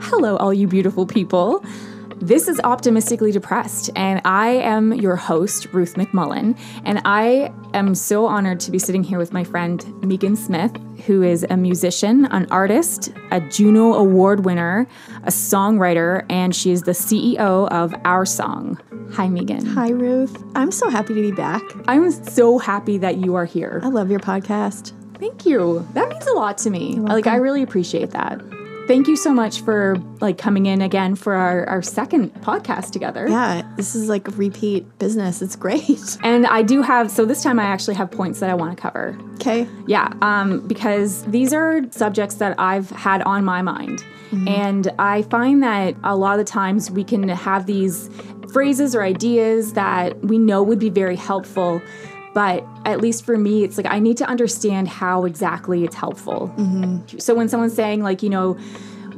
Hello, all you beautiful people. This is Optimistically Depressed, and I am your host, Ruth McMullen. And I am so honored to be sitting here with my friend Megan Smith, who is a musician, an artist, a Juno Award winner, a songwriter, and she is the CEO of Our Song. Hi, Megan. Hi, Ruth. I'm so happy to be back. I'm so happy that you are here. I love your podcast. Thank you. That means a lot to me. Like, I really appreciate that. Thank you so much for like coming in again for our, our second podcast together. Yeah, this is like repeat business. It's great. And I do have so this time I actually have points that I want to cover. Okay. Yeah, um, because these are subjects that I've had on my mind. And I find that a lot of the times we can have these phrases or ideas that we know would be very helpful. But at least for me, it's like I need to understand how exactly it's helpful. Mm-hmm. So when someone's saying, like, you know,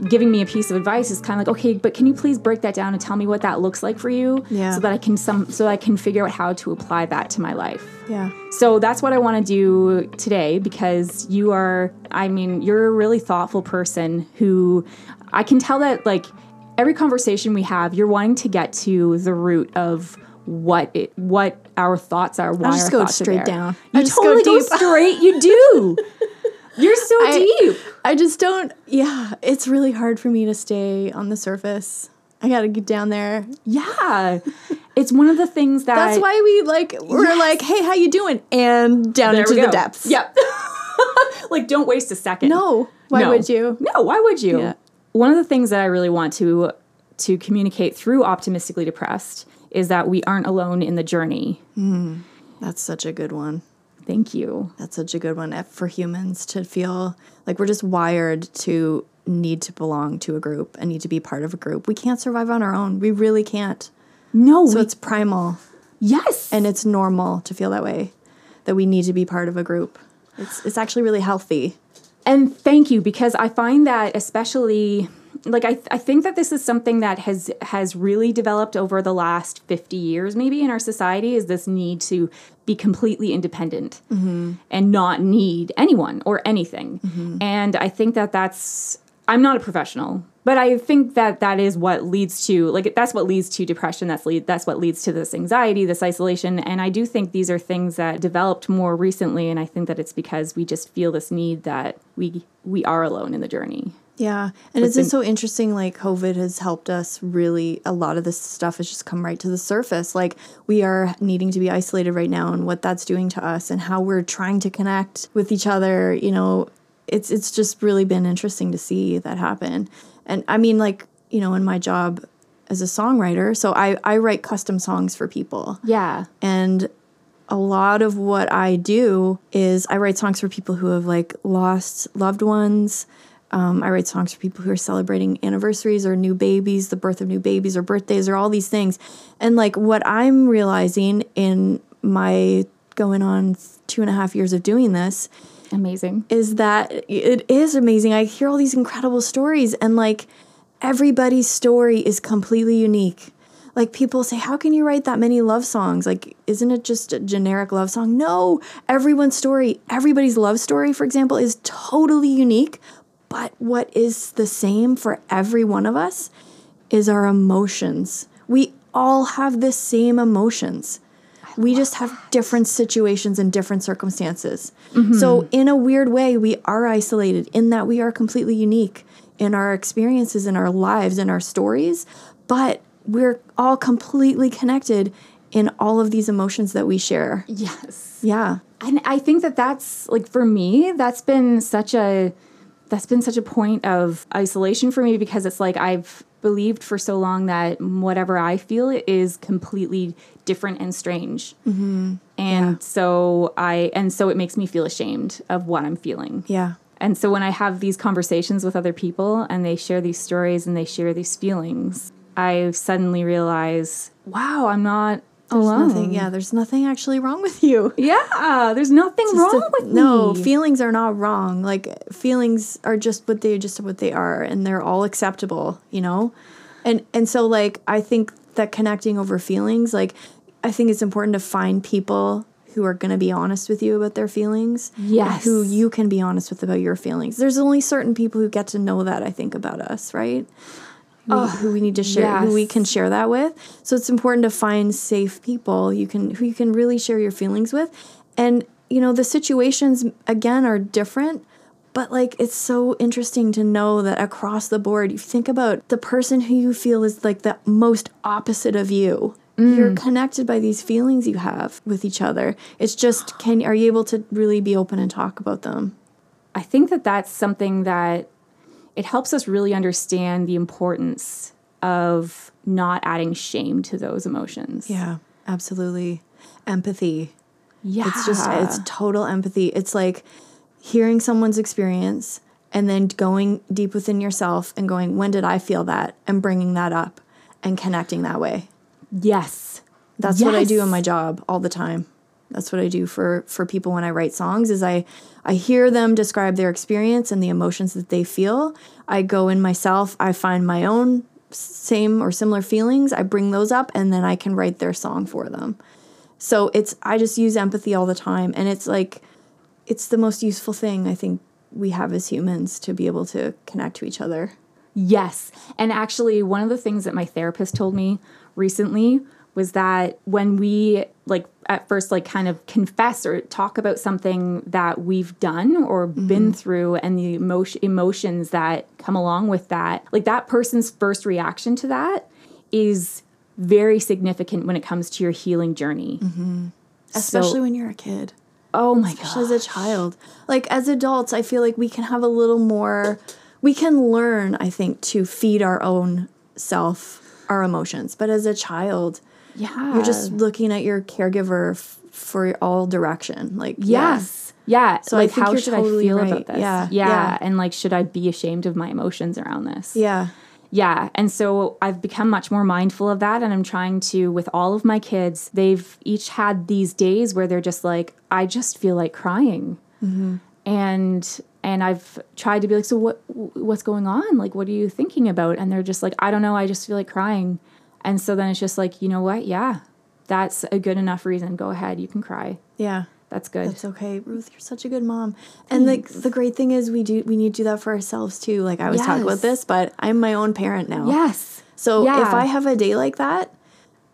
giving me a piece of advice is kind of like, okay, but can you please break that down and tell me what that looks like for you? Yeah. So that I can some so I can figure out how to apply that to my life. Yeah. So that's what I want to do today because you are, I mean, you're a really thoughtful person who I can tell that, like, every conversation we have, you're wanting to get to the root of what it, what our thoughts are. Why I'll just go straight down. You I just go totally go, deep. straight. You do. You're so I- deep. I just don't, yeah, it's really hard for me to stay on the surface. I got to get down there. Yeah, it's one of the things that That's why we like, we're Yes. like, hey, how you doing? And down There into the depths. Yep. like, don't waste a second. No. Why No. would you? No, why would you? Yeah. One of the things that I really want to to communicate through optimistically depressed is that we aren't alone in the journey. Hmm. That's such a good one. Thank you. That's such a good one for humans to feel like we're just wired to need to belong to a group and need to be part of a group. We can't survive on our own. We really can't. No, So we- it's primal yes. and it's normal to feel that way that we need to be part of a group. It's it's actually really healthy. And thank you because I find that especially like I, I think that this is something that has has really developed over the last 50 years maybe in our society is this need to be completely independent mm-hmm. and not need anyone or anything. Mm-hmm. And i think that that's i'm not a professional but i think that that is what leads to like that's what leads to depression that's lead that's what leads to this anxiety this isolation. And i do think these are things that developed more recently and i think that it's because we just feel this need that we we are alone in the journey Yeah. And it's just so interesting like COVID has helped us really a lot of this stuff has just come right to the surface. Like we are needing to be isolated right now and what that's doing to us and how we're trying to connect with each other, you know, it's it's just really been interesting to see that happen. And I mean like, you know, in my job as a songwriter, so I I write custom songs for people. yeah And a lot of what I do is I write songs for people who have like lost loved ones. Um, I write songs for people who are celebrating anniversaries or new babies, the birth of new babies or birthdays or all these things. And like what I'm realizing in my going on two and a half years of doing this amazing is that it is amazing. I hear all these incredible stories, and like everybody's story is completely unique. Like people say, How can you write that many love songs? Like, isn't it just a generic love song? No, everyone's story, everybody's love story, for example, is totally unique. But what is the same for every one of us is our emotions. We all have the same emotions. We just have different situations and different circumstances. Mm-hmm. So, in a weird way, we are isolated in that we are completely unique in our experiences, in our lives, in our stories, but we're all completely connected in all of these emotions that we share. yes Yeah. and i think that that's like for me that's been such a that's been such a point of isolation for me because it's like i've believed for so long that whatever i feel is completely different and strange. Mm-hmm. And so i and so it makes me feel ashamed of what i'm feeling. Yeah. and so when i have these conversations with other people and they share these stories and they share these feelings i suddenly realize wow i'm not There's alone nothing, yeah, there's nothing actually wrong with you. yeah there's nothing wrong Just a- with no me feelings are not wrong like feelings are just what they just what they are and they're all acceptable you know and and so like i think that connecting over feelings like i think it's important to find people who who are going to be honest with you about their feelings. Yes. Who you can be honest with about your feelings. There's only certain people who get to know that, I think, about us, right? Who, who we need to share, who we can share that with. So it's important to find safe people you can who you can really share your feelings with. And you know, the situations again are different, but like it's so interesting to know that across the board, you think about the person who you feel is like the most opposite of you. You're mm. connected by these feelings you have with each other. It's just can are you able to really be open and talk about them? I think that that's something that it helps us really understand the importance of not adding shame to those emotions. Yeah, absolutely. Empathy. Yeah. It's just it's total empathy. It's like hearing someone's experience and then going deep within yourself and going, when did I feel that? And bringing that up and connecting that way. yes. That's what I do in my job all the time. That's what I do for for people when I write songs is I I hear them describe their experience and the emotions that they feel. I go in myself, I find my own same or similar feelings, I bring those up and then I can write their song for them. So it's I just use empathy all the time and it's like it's the most useful thing I think we have as humans to be able to connect to each other. Yes. And actually, one of the things that my therapist told me recently was that when we like at first like kind of confess or talk about something that we've done or mm-hmm. been through and the emotion emotions that come along with that, like that person's first reaction to that is very significant when it comes to your healing journey. Mm-hmm. Especially when you're a kid. Oh my god. as a child. Like as adults, I feel like we can have a little more. We can learn, I think, to feed our own self our emotions. But as a child, Yeah. you're just looking at your caregiver f- for all direction. Like. Yes. Yeah. So I like how should totally I feel right. about this? Yeah, yeah. yeah. And like should I be ashamed of my emotions around this? yeah, Yeah. And so I've become much more mindful of that. And I'm trying to, with all of my kids, they've each had these days where they're just like, I just feel like crying. Mm-hmm. And, and I've tried to be like, so what, what's going on? Like, what are you thinking about? And they're just like, I don't know. I just feel like crying. And so then it's just like, you know what? Yeah, that's a good enough reason. Go ahead. You can cry. yeah. That's good. That's okay, Ruth. You're such a good mom. And like the great thing is, we do we need to do that for ourselves too. Like I was talking about this, but I'm my own parent now. yes. So Yeah. if I have a day like that,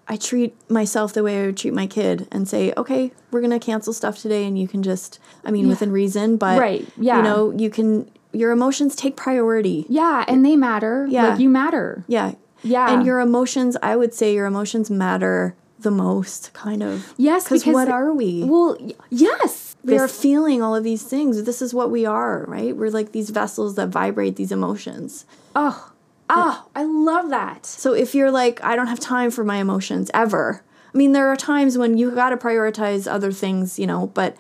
I treat myself the way I would treat my kid and say, okay, we're gonna cancel stuff today, and you can just, I mean, within reason, but Right, yeah. you know, you can. Your emotions take priority. Yeah, and they matter. Yeah. Like you matter. Yeah, Yeah. And your emotions, I would say, your emotions matter the most, kind of. Yes, because what are we? Well, yes. we are feeling all of these things. This is what we are, right? We're like these vessels that vibrate these emotions. oh, oh, I love that. So if you're like, I don't have time for my emotions ever. I mean, there are times when you got to prioritize other things, you know, but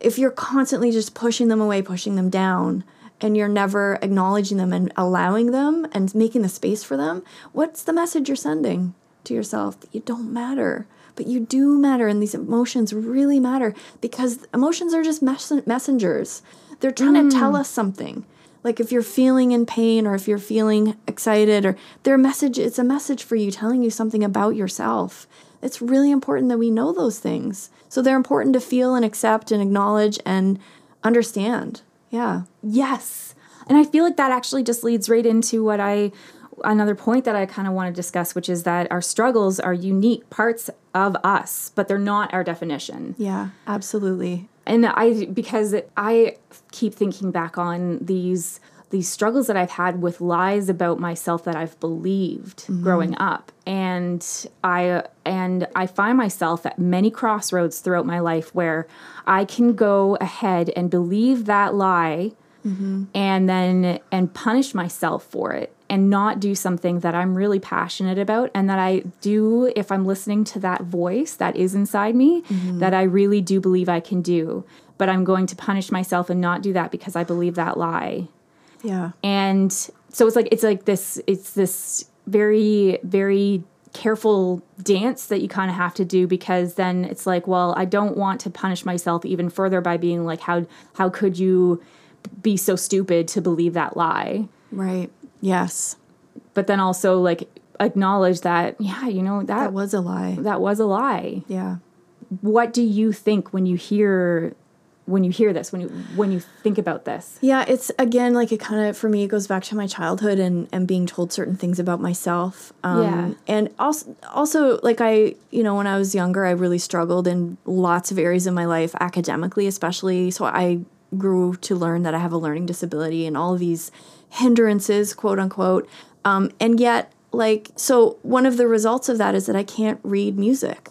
if you're constantly just pushing them away, pushing them down, and you're never acknowledging them and allowing them and making the space for them, what's the message you're sending to yourself that you don't matter? But you do matter, and these emotions really matter because emotions are just mes- messengers. They're trying to tell mm. us something. Like if you're feeling in pain or if you're feeling excited or their message, it's a message for you telling you something about yourself. It's really important that we know those things. So they're important to feel and accept and acknowledge and understand. Yeah. Yes. And I feel like that actually just leads right into what I another point that I kind of want to discuss, which is that our struggles are unique parts of us, but they're not our definition. Yeah, absolutely. and I because I keep thinking back on these these struggles that I've had with lies about myself that I've believed mm-hmm. growing up. And I and I find myself at many crossroads throughout my life where I can go ahead and believe that lie mm-hmm. and then and punish myself for it and not do something that I'm really passionate about and that I do if I'm listening to that voice that is inside me mm-hmm. that I really do believe I can do. But I'm going to punish myself and not do that because I believe that lie Yeah. and so it's like it's like this it's this very very careful dance that you kind of have to do because then it's like well I don't want to punish myself even further by being like how how could you be so stupid to believe that lie Right. Yes. but then also like acknowledge that yeah you know that That was a lie. that was a lie Yeah. what do you think when you hear when you hear this when you when you think about this Yeah, it's again like it kind of for me it goes back to my childhood and and being told certain things about myself. Um, Yeah. and also also like I you know when I was younger I really struggled in lots of areas of my life academically especially. So I grew to learn that I have a learning disability and all of these hindrances quote unquote. Um, and yet like so one of the results of that is that I can't read music.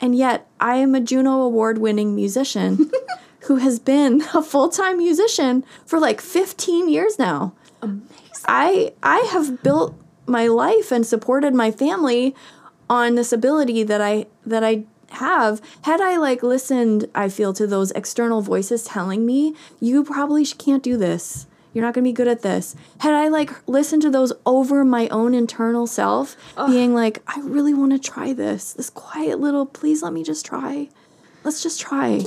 And yet, I am a Juno Award winning musician who has been a full time musician for like 15 years now. amazing I, I have built my life and supported my family on this ability that I that I have. Had I like listened, I feel to those external voices telling me, you probably can't do this. You're not going to be good at this. Had I like listened to those over my own internal self, being like, I really want to try this. This quiet little, please let me just try. Let's just try.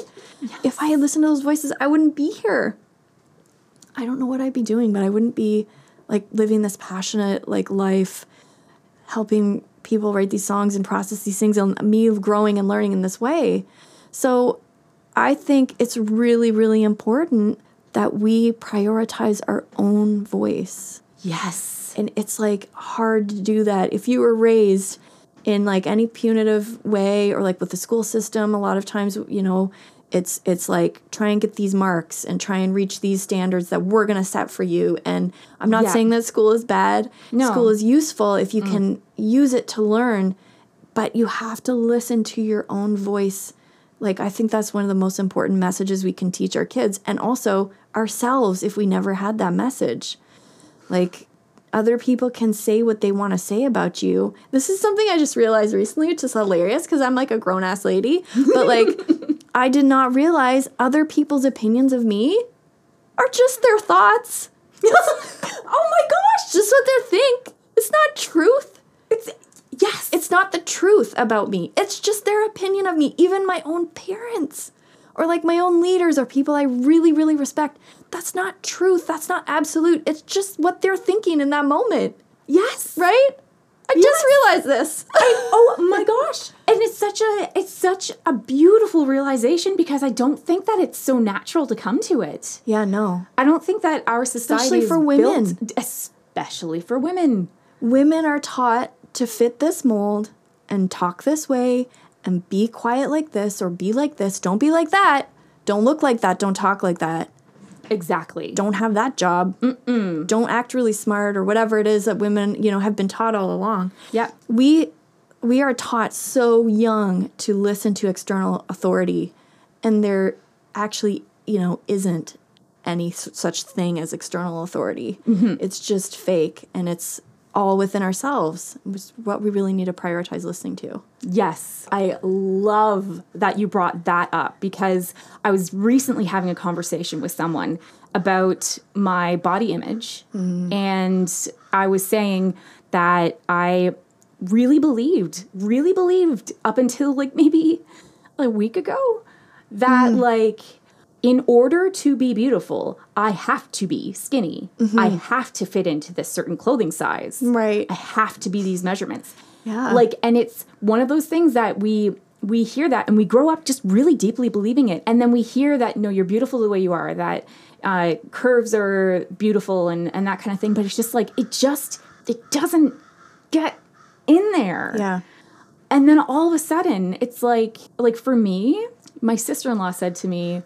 If I had listened to those voices, I wouldn't be here. I don't know what I'd be doing, but I wouldn't be like living this passionate like life, helping people write these songs and process these things, and me growing and learning in this way. So I think it's really, really important that we prioritize our own voice. yes And it's like hard to do that. If you were raised in like any punitive way or like with the school system, a lot of times, you know, it's it's like try and get these marks and try and reach these standards that we're gonna set for you. And I'm not Yeah. saying that school is bad. No. School is useful if you mm. can use it to learn, but you have to listen to your own voice. Like I think that's one of the most important messages we can teach our kids and also ourselves if we never had that message. Like other people can say what they want to say about you. This is something I just realized recently, which is hilarious because I'm like a grown ass lady. But like, I did not realize other people's opinions of me are just their thoughts. oh my gosh, just what they think. It's not truth. It's yes, it's not the truth about me. It's just their opinion of me. Even my own parents or like my own leaders or people I really, really respect. That's not truth. That's not absolute. It's just what they're thinking in that moment. yes Right? I just realized this. oh my gosh and it's such a it's such a beautiful realization because i don't think that it's so natural to come to it yeah, no. i don't think that our society Especially for women. built- especially for women Women are taught to fit this mold and talk this way and be quiet like this or be like this. Don't be like that. Don't look like that. Don't talk like that. exactly Don't have that job. Mm-mm. Don't act really smart or whatever it is that women, you know, have been taught all along. yeah we we are taught so young to listen to external authority and there actually you know isn't any s- such thing as external authority mm-hmm. it's just fake and it's all within ourselves is what we really need to prioritize listening to. Yes, I love that you brought that up because I was recently having a conversation with someone about my body image. Mm-hmm. And I was saying that I really believed, really believed up until like maybe a week ago that mm. like in order to be beautiful, I have to be skinny. I have to fit into this certain clothing size. Right. I have to be these measurements. Yeah. Like and it's one of those things that we we hear that and we grow up just really deeply believing it. And then we hear that no, you're beautiful the way you are, that uh, curves are beautiful and, and that kind of thing. But it's just like it just it doesn't get in there. yeah And then all of a sudden, it's like like for me, my sister-in-law said to me,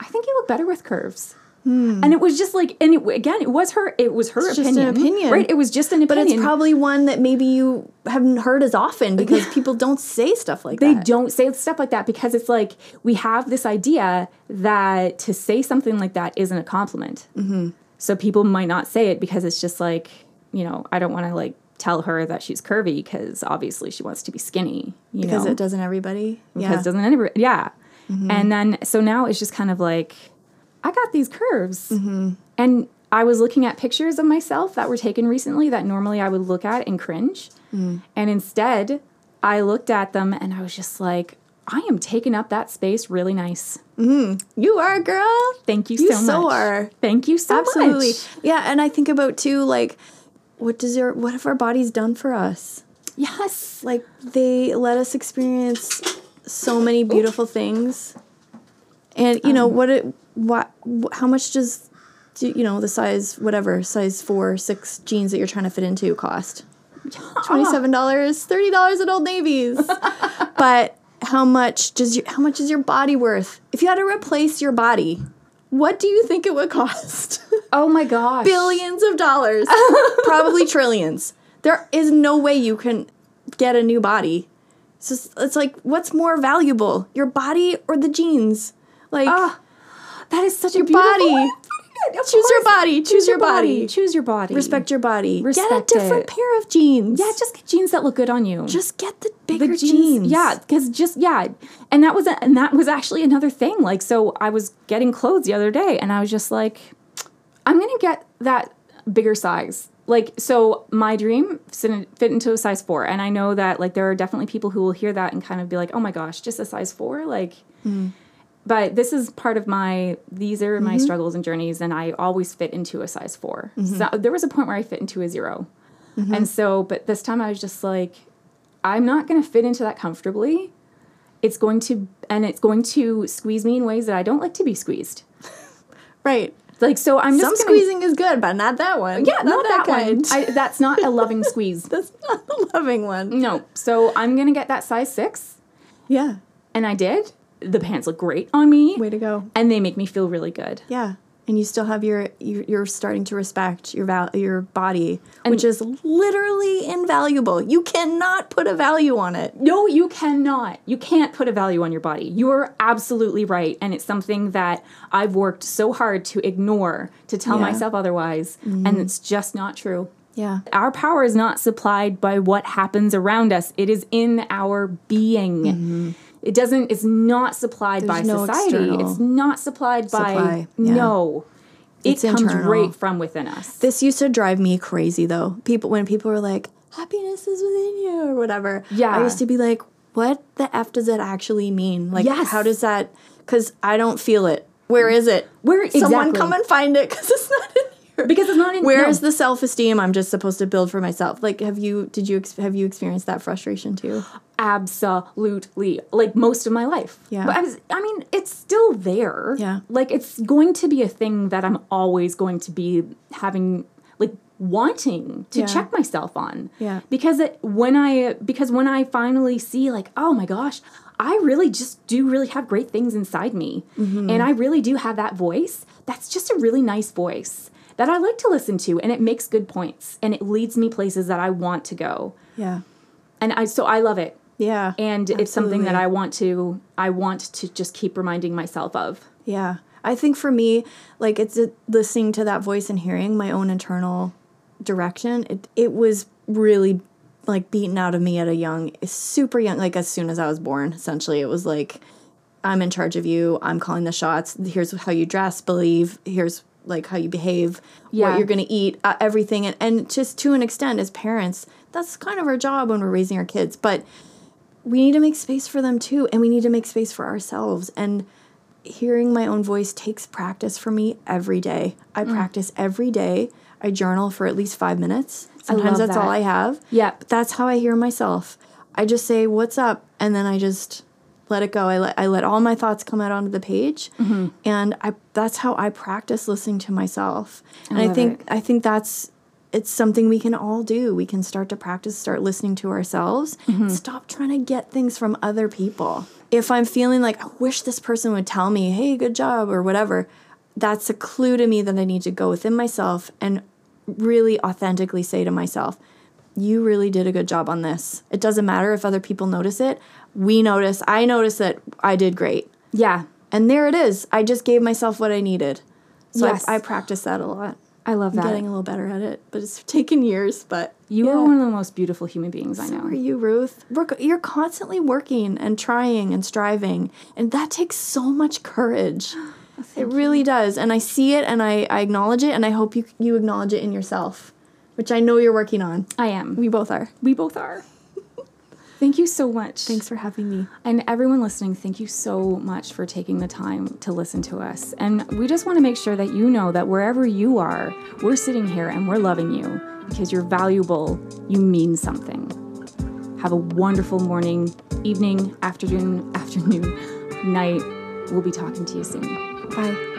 "I think you look better with curves." And it was just like, and it, again, it was her. It was her Hmm. It's just an opinion, opinion. right? It was just an opinion, but it's probably one that maybe you haven't heard as often because people don't say stuff like they that don't say stuff like that because it's like we have this idea that to say something like that isn't a compliment. Mm-hmm. So people might not say it because it's just like, you know, I don't want to like tell her that she's curvy because obviously she wants to be skinny. You because know? it doesn't everybody because yeah doesn't anybody yeah Mm-hmm. and then so now it's just kind of like i got these curves. Mm-hmm. And i was looking at pictures of myself that were taken recently that normally i would look at and cringe. Mm. And instead i looked at them and i was just like i am taking up that space really nice. Mm-hmm. You are girl. Thank you, You so so much. are. thank you so absolutely. much. Absolutely. yeah and i think about too like what does your what have our bodies done for us? Yes. Like they let us experience so many beautiful things. And you know um, what? It what? How much does do, you know the size whatever size four six jeans that you're trying to fit into cost? Twenty seven dollars, thirty dollars at Old Navy's. but how much does your how much is your body worth? If you had to replace your body, what do you think it would cost? Oh my gosh. Billions of dollars, probably trillions. There is no way you can get a new body. It's just, it's like what's more valuable, your body or the jeans? Like Ah, that is such a your beautiful body. of putting it. Of Choose your course. body. Choose your body. Choose your body. respect your body. get a different it. pair of jeans. Yeah, just get jeans that look good on you. just get the the bigger jeans. Yeah, because just yeah, and that was a, and that was actually another thing. Like, so I was getting clothes the other day, and I was just like, I'm gonna get that bigger size. Like, so my dream fit into a size four, and I know that like there are definitely people who will hear that and kind of be like, oh my gosh, just a size four, like. Mm. But this is part of my. These are my mm-hmm. struggles and journeys, and I always fit into a size 4 mm-hmm. So there was a point where I fit into a 0 mm-hmm. and so, but this time I was just like, I'm not going to fit into that comfortably. It's going to, and it's going to squeeze me in ways that I don't like to be squeezed. Right. Like, so I'm just Some gonna, squeezing is good, but not that one. Yeah, not, that, one. kind. I, that's not a loving squeeze. That's not a loving one. No. So I'm going to get that size six. Yeah. And I did. The pants look great on me. Way to go. And they make me feel really good. Yeah. And you still have your you- you're starting to respect your val- your body, which is literally invaluable. You cannot put a value on it. No, you cannot. You can't put a value on your body. You're absolutely right. And it's something that I've worked so hard to ignore, to tell Yeah. myself otherwise. And mm-hmm. it's just not true. Yeah. Our power is not supplied by what happens around us, it is in our being. Mm-hmm. It doesn't, it's not supplied by Mm-hmm. No society. It's not supplied by, yeah. no. It's it comes internal. right from within us. This used to drive me crazy though. People when people were like, "Happiness is within you" or whatever. Yeah. I used to be like, "What the f does that actually mean? Like, Yes. how does that? Because I don't feel it. Where is it? Where- Someone exactly. come and find it because it's not in. Because it's not in Where no. is the self esteem I'm just supposed to build for myself? Like, have you did you have you experienced that frustration too? absolutely like most of my life Yeah. but I, was, I mean it's still there Yeah. like it's going to be a thing that i'm always going to be having like wanting to Yeah. check myself on Yeah. because it, when i because when i finally see like oh my gosh i really just do really have great things inside me Mm-hmm. and i really do have that voice that's just a really nice voice that i like to listen to and it makes good points and it leads me places that i want to go Yeah. and i so i love it Yeah. and it's something that. I want to I want to just keep reminding myself of. Yeah. I think for me, like it's listening to that voice and hearing my own internal direction. It it was really like beaten out of me at a young, super young, like as soon as I was born. Essentially, it was like I'm in charge of you. I'm calling the shots. Here's how you dress, believe. Here's like how you behave, Yeah. what you're going to eat, uh, everything. And, and just to an extent, as parents, that's kind of our job when we're raising our kids. But we need to make space for them too. And we need to make space for ourselves. And hearing my own voice takes practice for me every day. I Mm. practice every day. I journal for at least five minutes. Sometimes that's all. I have. But that's how I hear myself. I just say, "What's up?" and then I just let it go. I let I let all my thoughts come out onto the page, Mm-hmm. and I that's how I practice listening to myself. And I, love think it. I think that's it's something we can all do. We can start to practice, start listening to ourselves, Mm-hmm. stop trying to get things from other people. If I'm feeling like I wish this person would tell me, "Hey, good job" or whatever, that's a clue to me that I need to go within myself and really authentically say to myself, you really did a good job on this. It doesn't matter if other people notice it. We notice. I notice that I did great. Yeah. And there it is. I just gave myself what I needed. So Yes. I, I practice that a lot. I love I'm that. getting a little better at it, but it's taken years. But you yeah. are one of the most beautiful human beings I know. are you, Ruth? We're, you're constantly working and trying and striving, and that takes so much courage. it really does, and I see it, and I, I acknowledge it, and I hope you you acknowledge it in yourself, which I know you're working on. I am. We both are. We both are. Thank you so much. Thanks for having me. And everyone listening, thank you so much for taking the time to listen to us. And we just want to make sure that you know that wherever you are, we're sitting here and we're loving you because you're valuable, you mean something. Have a wonderful morning, evening, afternoon, afternoon, night. We'll be talking to you soon. Bye.